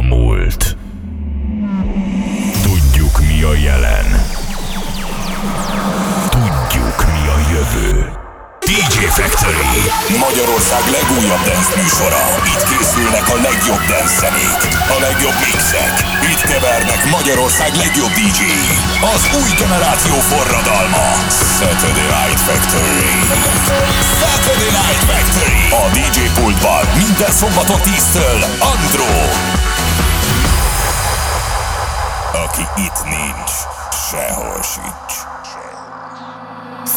múlt. Tudjuk mi a jelen. Tudjuk mi a jövő. DJ Factory Magyarország legújabb dance műsora. Itt készülnek a legjobb dance zenék, a legjobb mixek. Itt kevernek Magyarország legjobb dj Az új generáció forradalma. Saturday Night Factory. Saturday Night Factory. A DJ pultban minden szombaton 10-től Andro. Aki itt nincs, sehol sincs.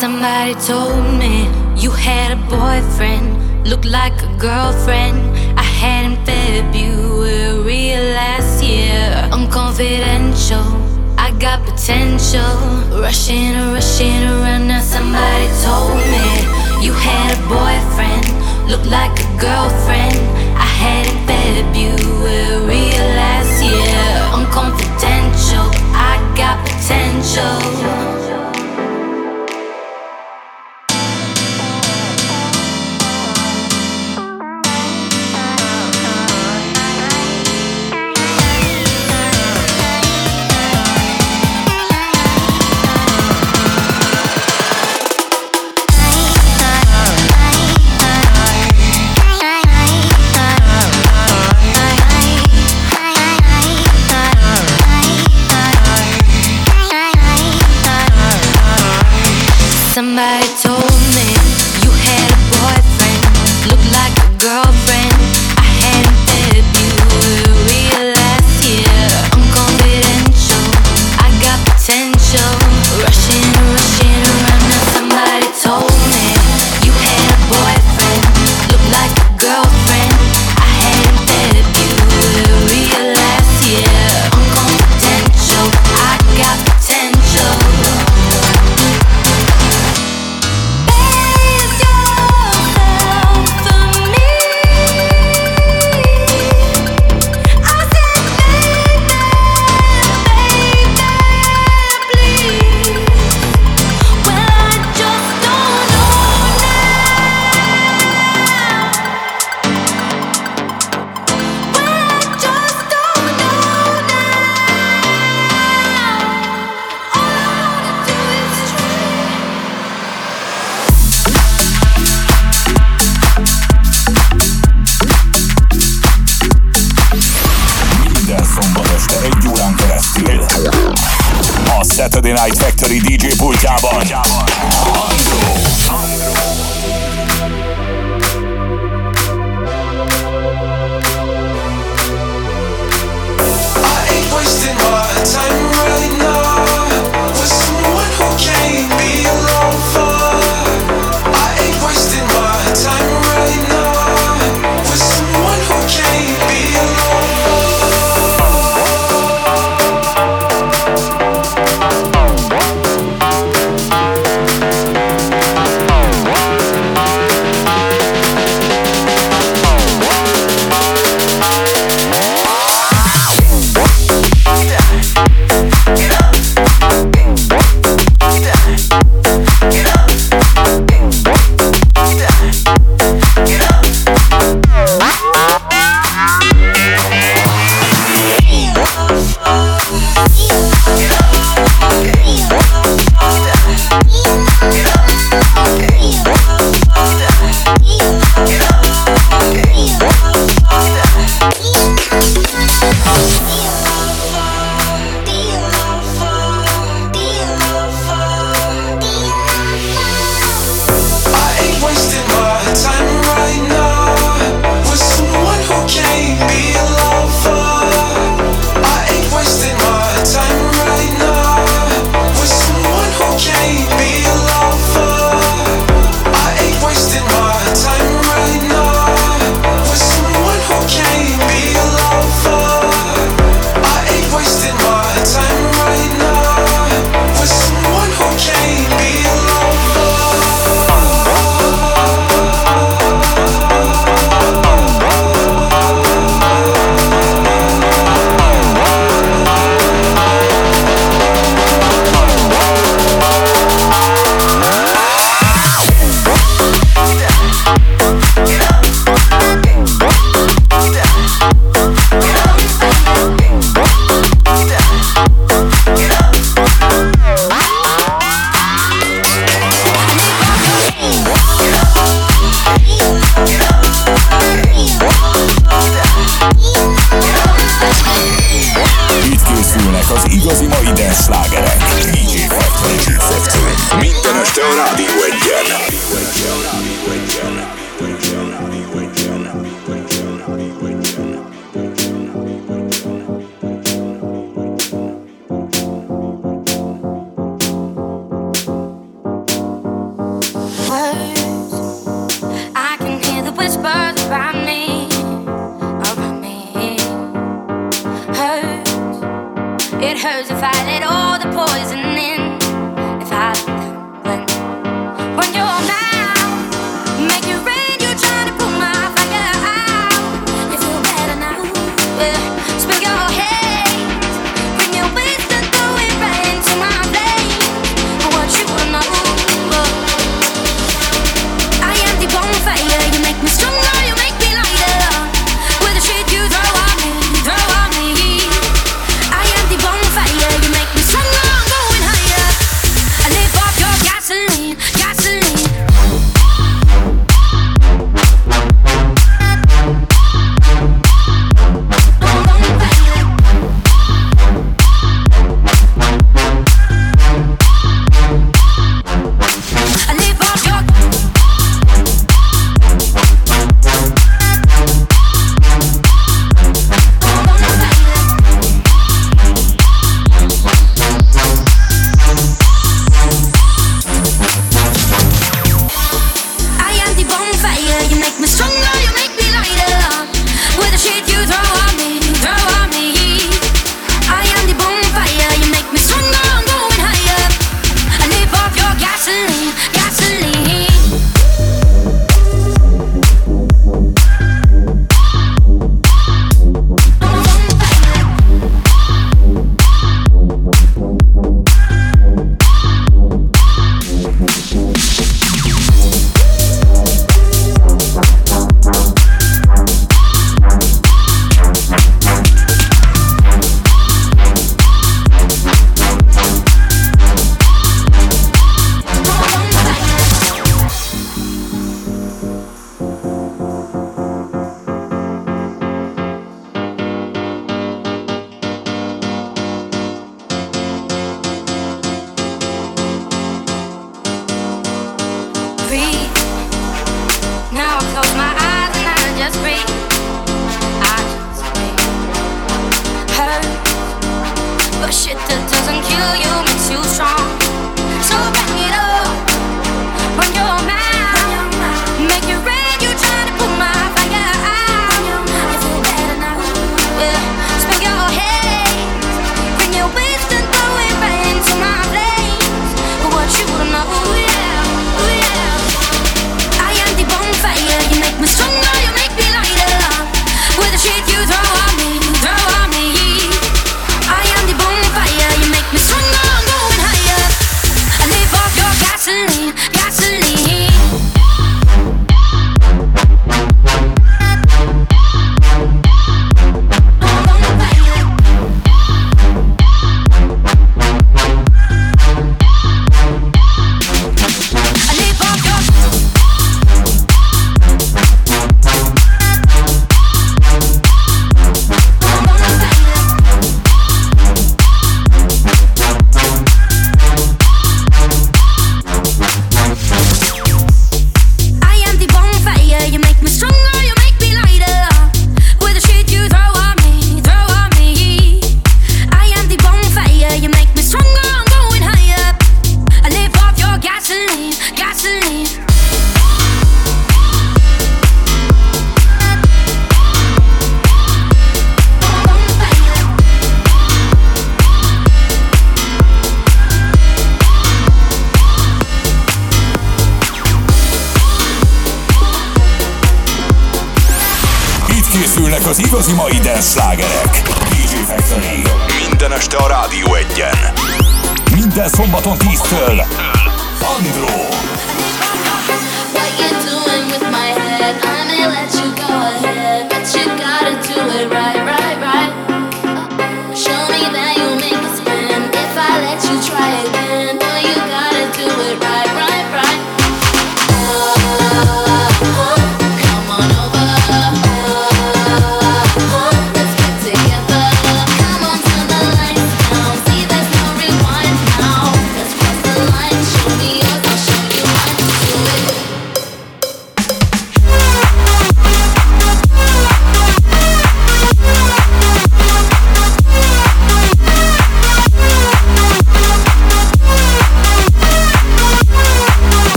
Somebody told me you had a boyfriend, looked like a girlfriend. I had in February last year. Unconfidential, I got potential. Rushing, rushing around now. Somebody told me you had a boyfriend, looked like a girlfriend. Unconfidential, I got potential.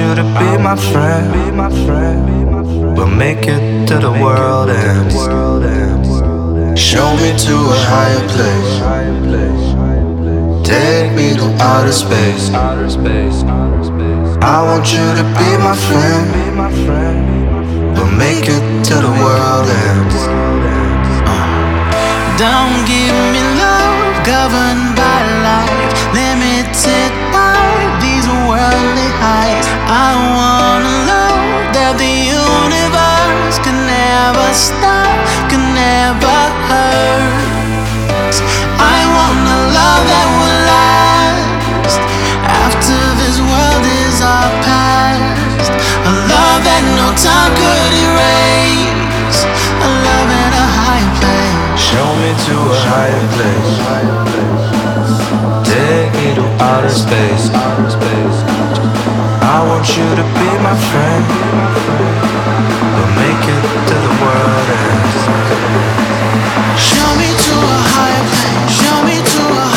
you to be my friend, but make it to the world and show me to a higher place. Take me to outer space. I want you to be my friend, but make it to the world and uh. don't give me love governed by life, limited lonely heights. I wanna know that the universe can never stop, can never hurt. I wanna love that will last after this world is our past. A love that no time could erase. A love in a higher place. Show me to a higher place. Take outer space. I want you to be my friend. We'll make it to the world ends. Show me to a higher plane. Show me to a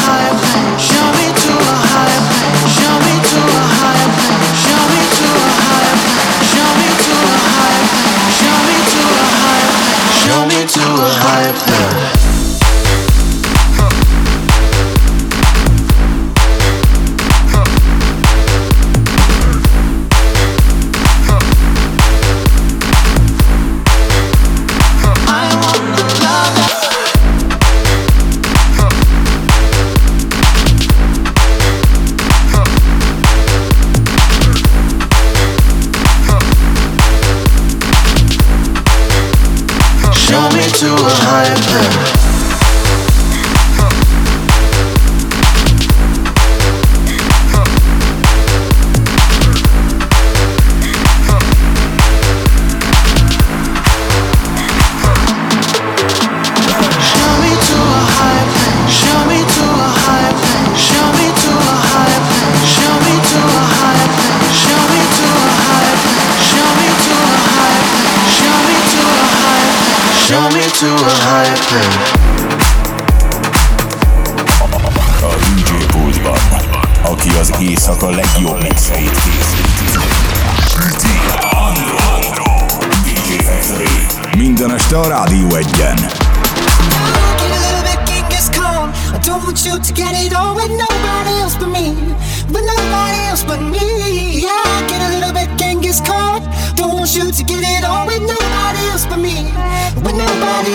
to a higher plane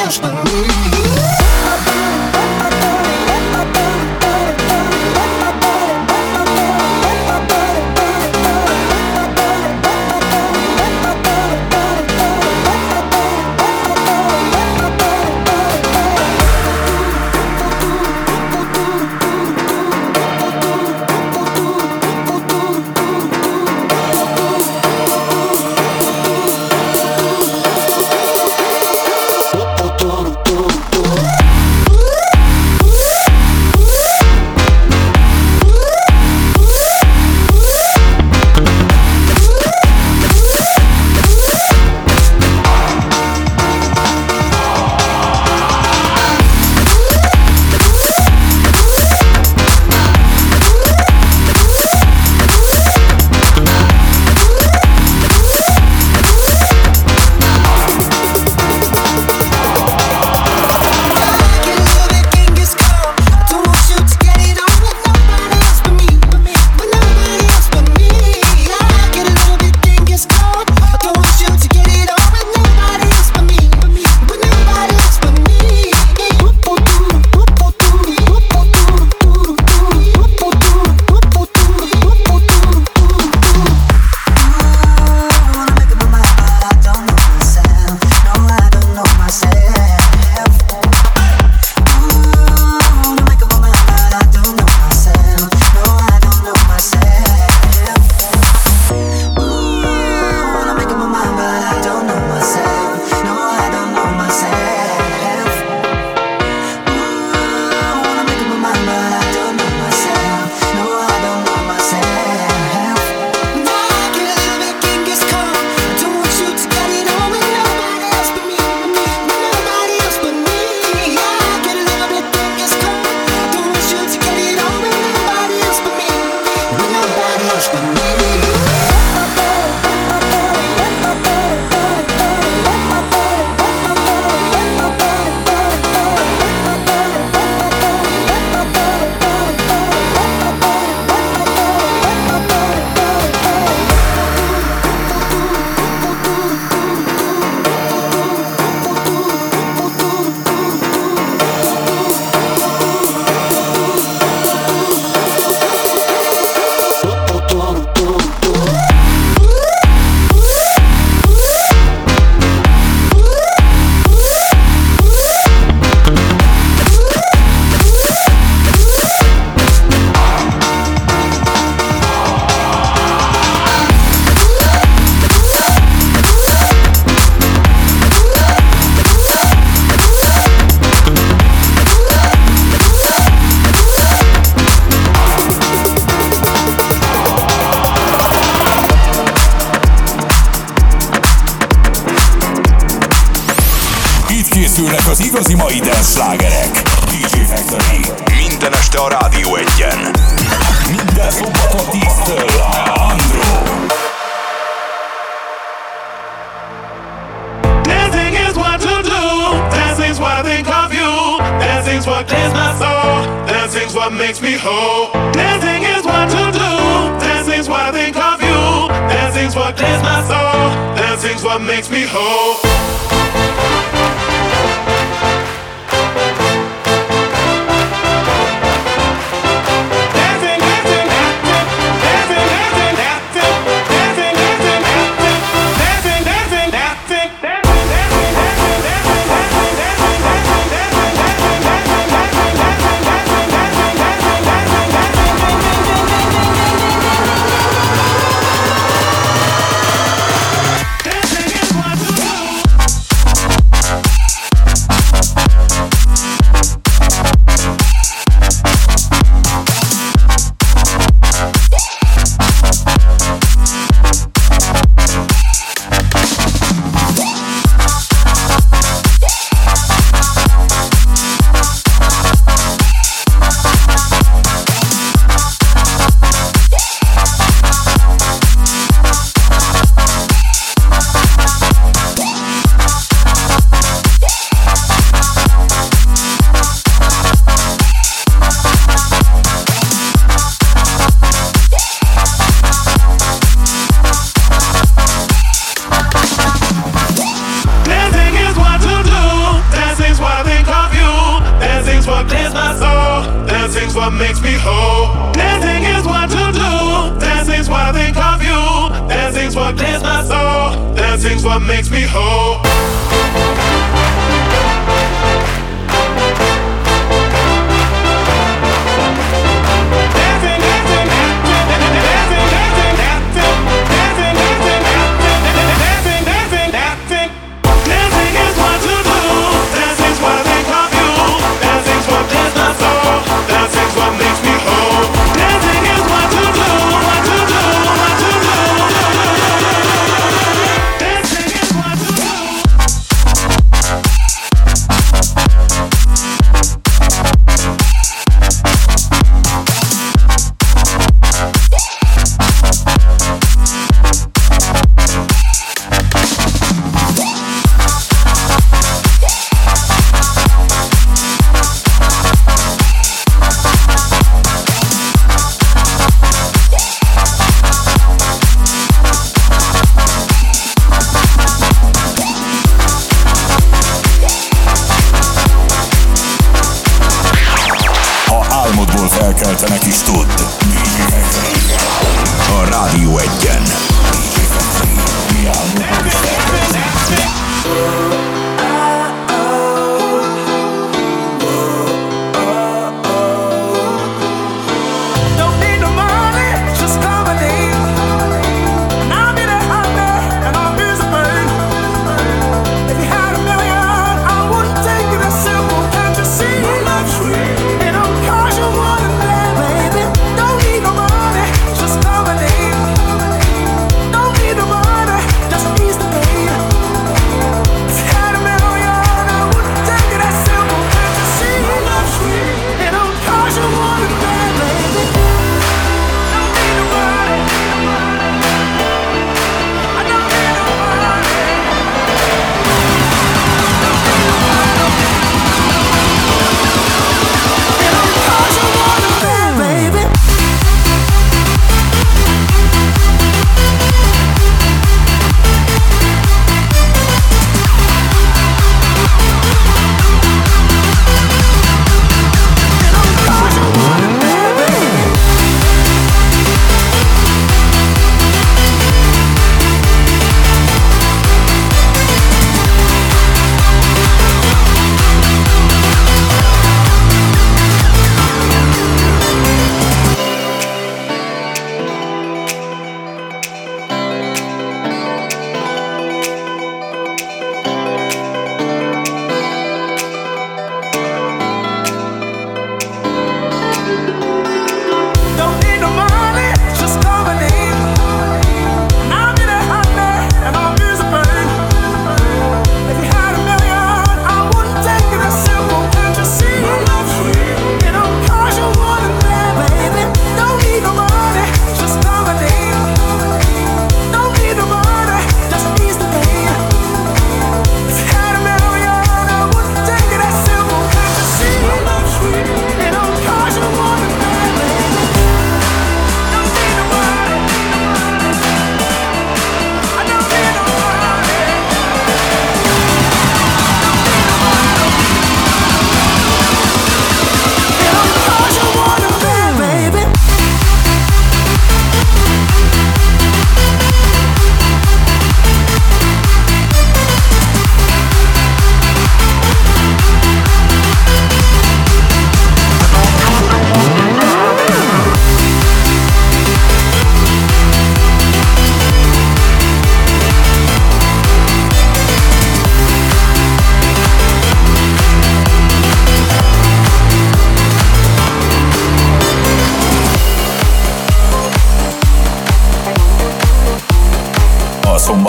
touch the me.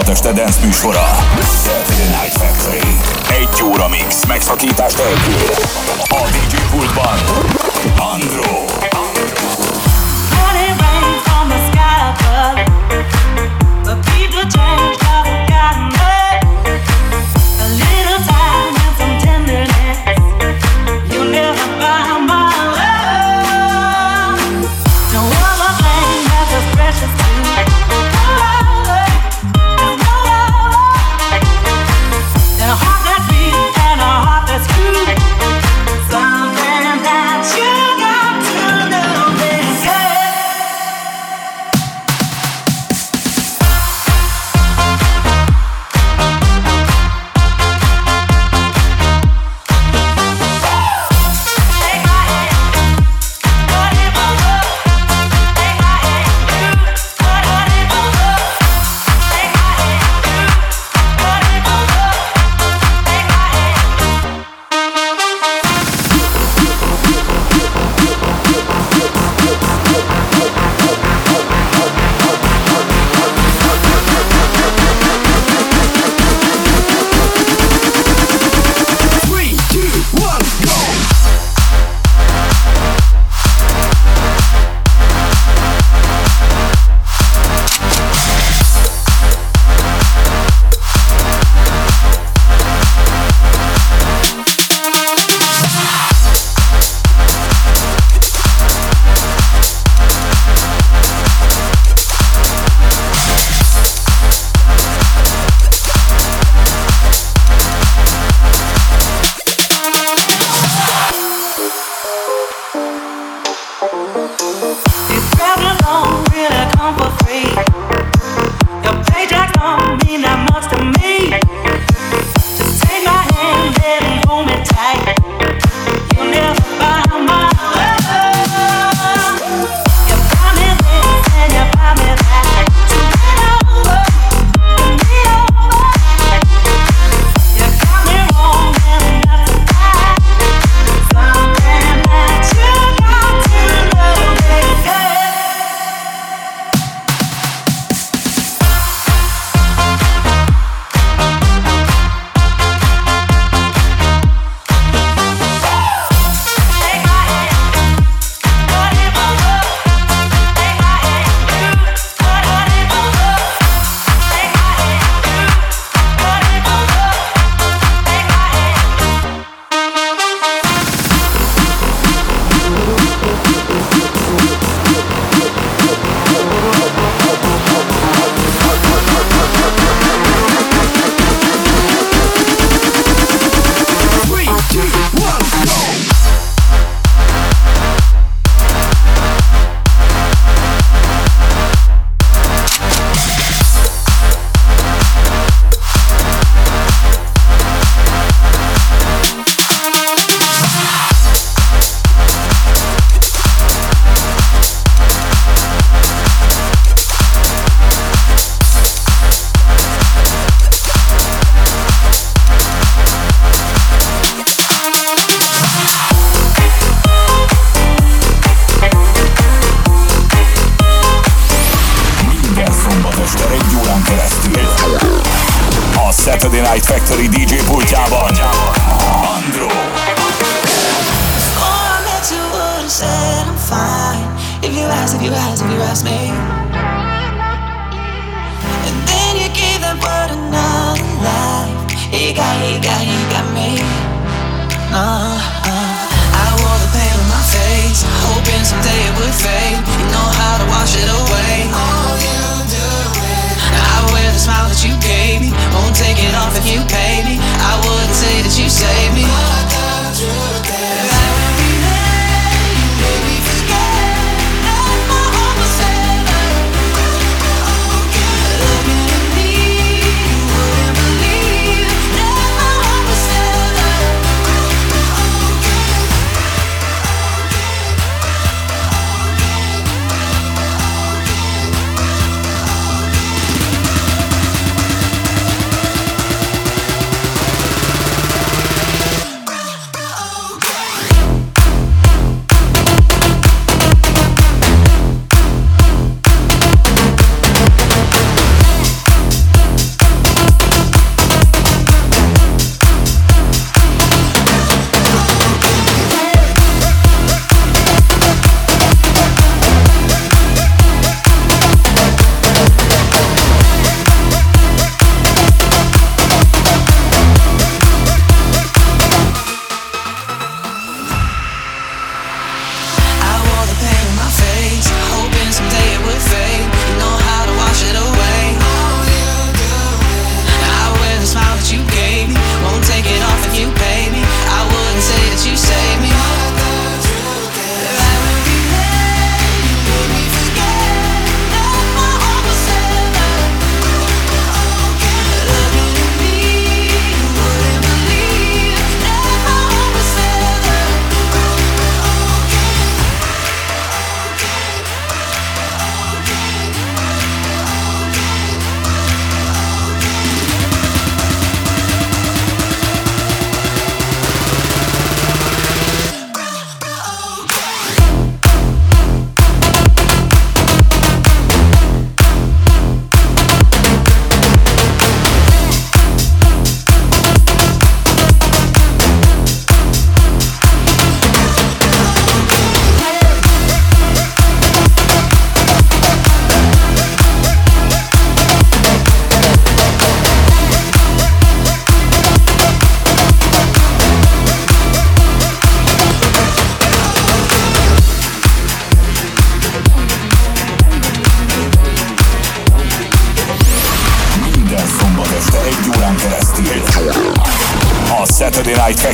Este dance műsora. Saturday Night Factory. Egy óra mix megszakítás nélkül. A DJ pultban.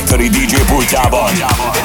Victory DJ Pultavon. Pultavon.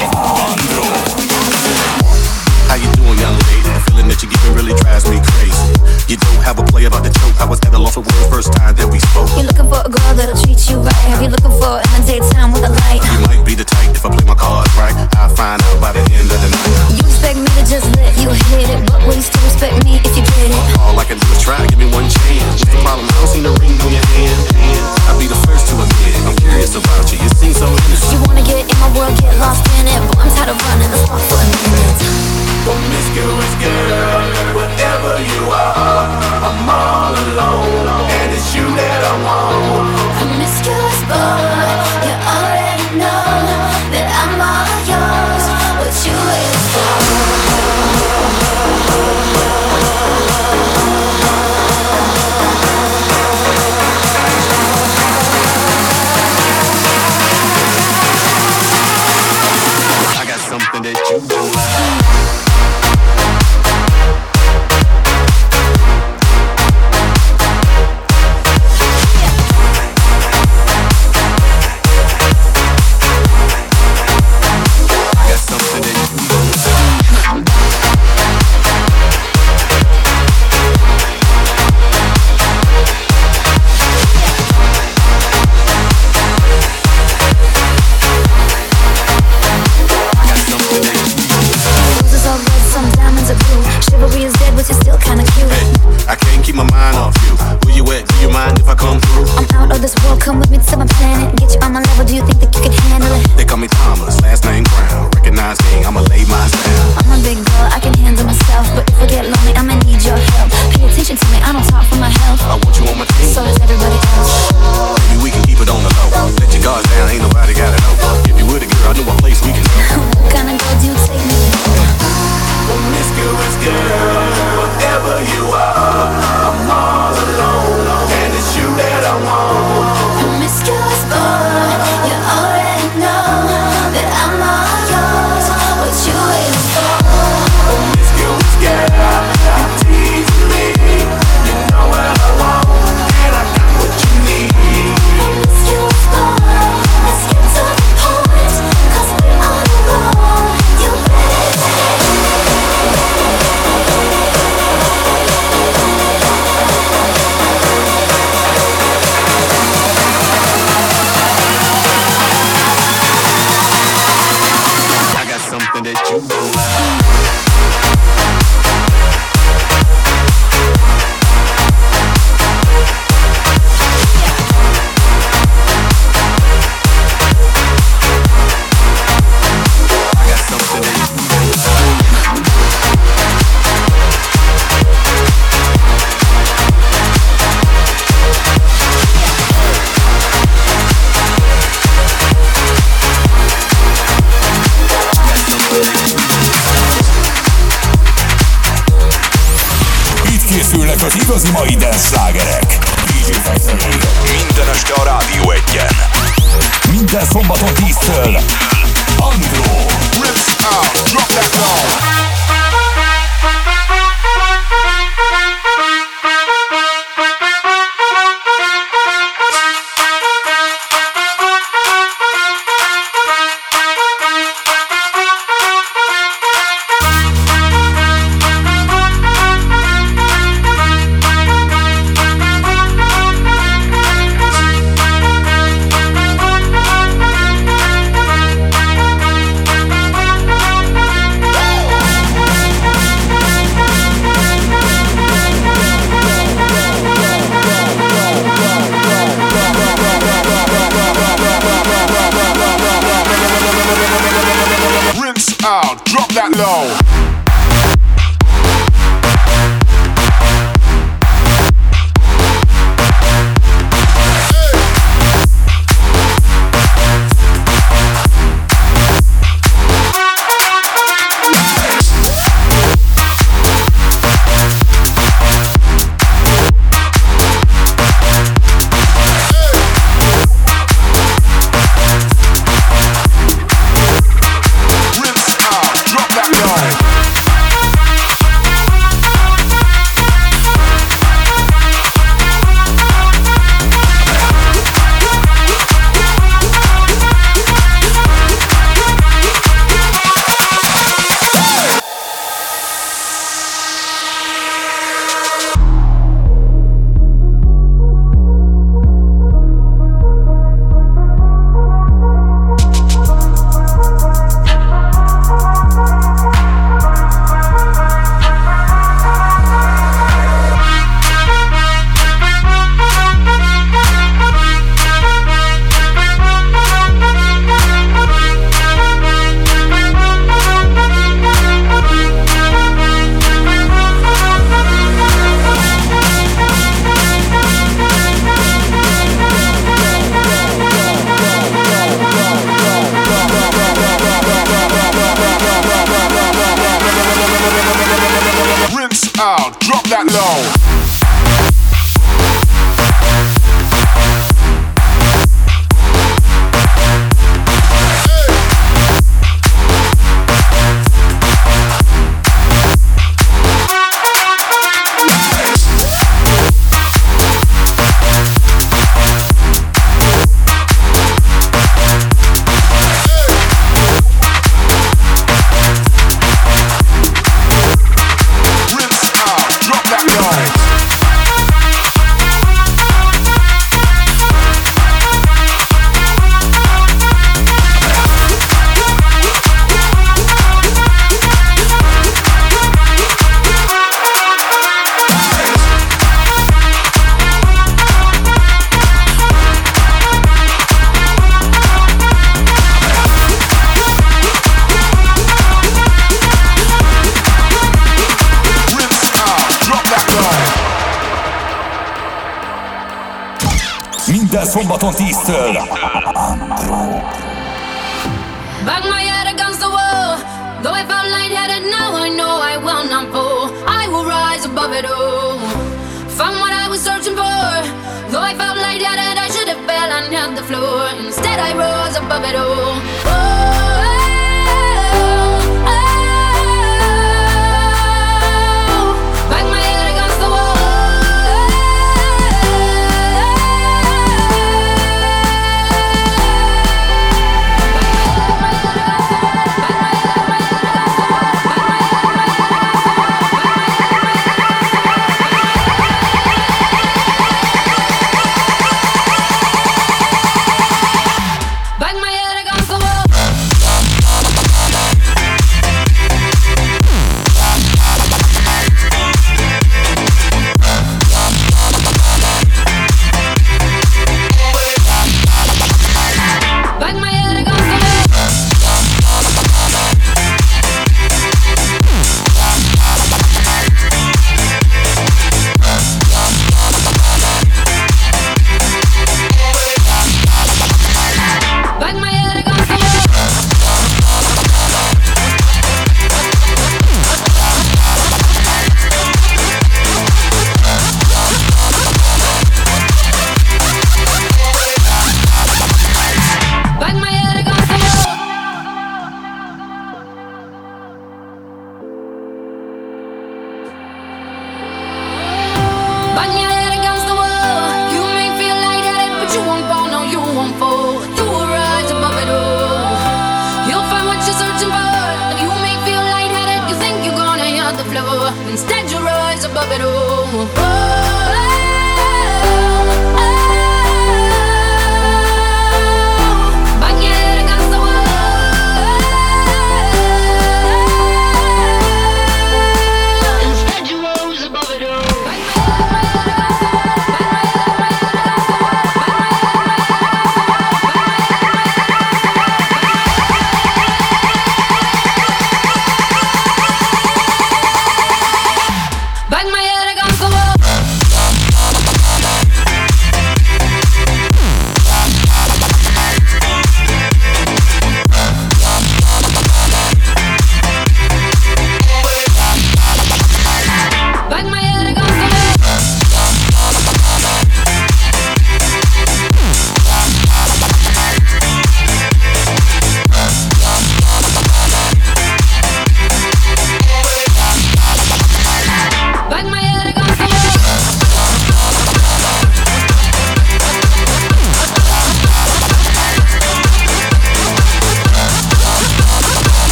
az mai dance slágerek. Minden este a Rádió egyen. Minden szombaton 10-től. Andy Dentista.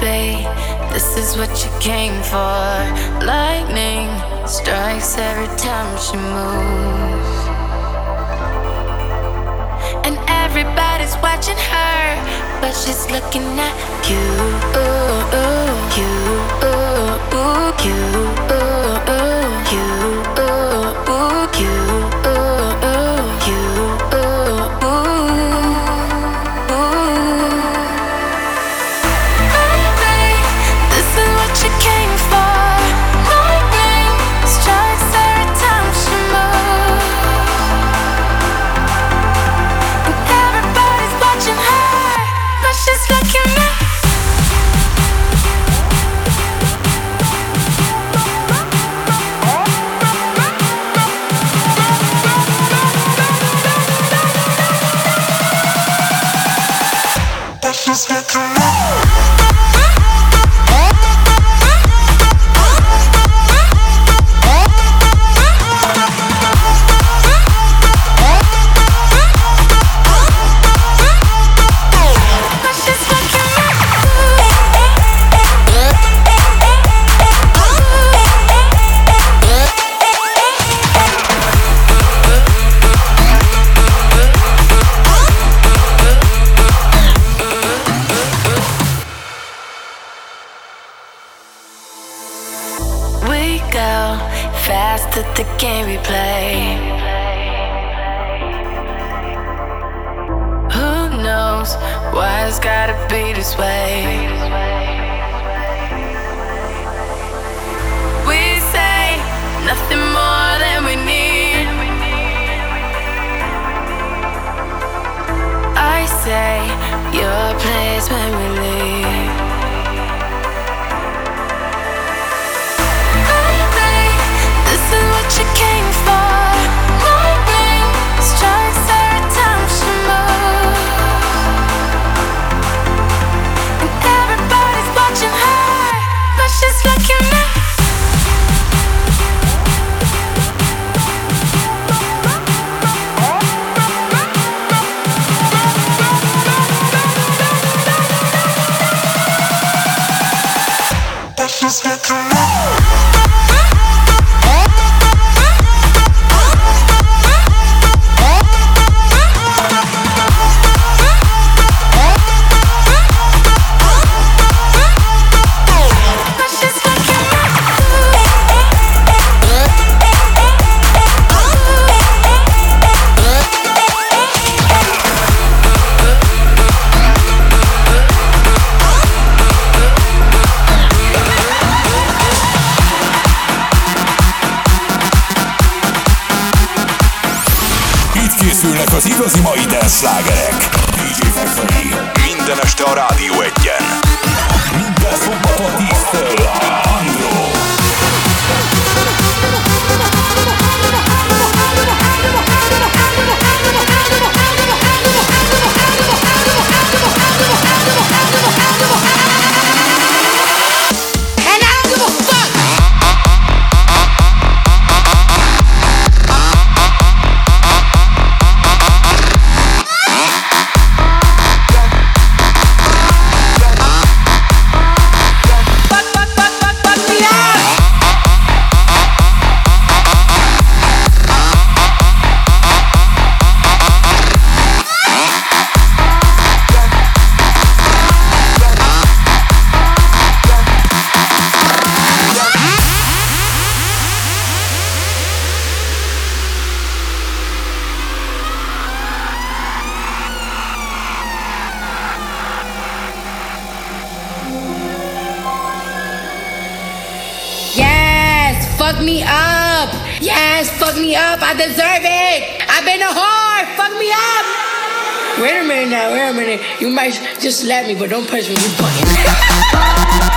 babe. This is what you came for. Lightning strikes every time she moves. And everybody's watching her, but she's looking at you. Ooh, ooh, you, ooh, ooh, you, ooh, ooh, you, ooh, ooh, you. knows why it's gotta be this way. We say nothing more than we need. I say your place when we just slap me, but don't push me. You bugging.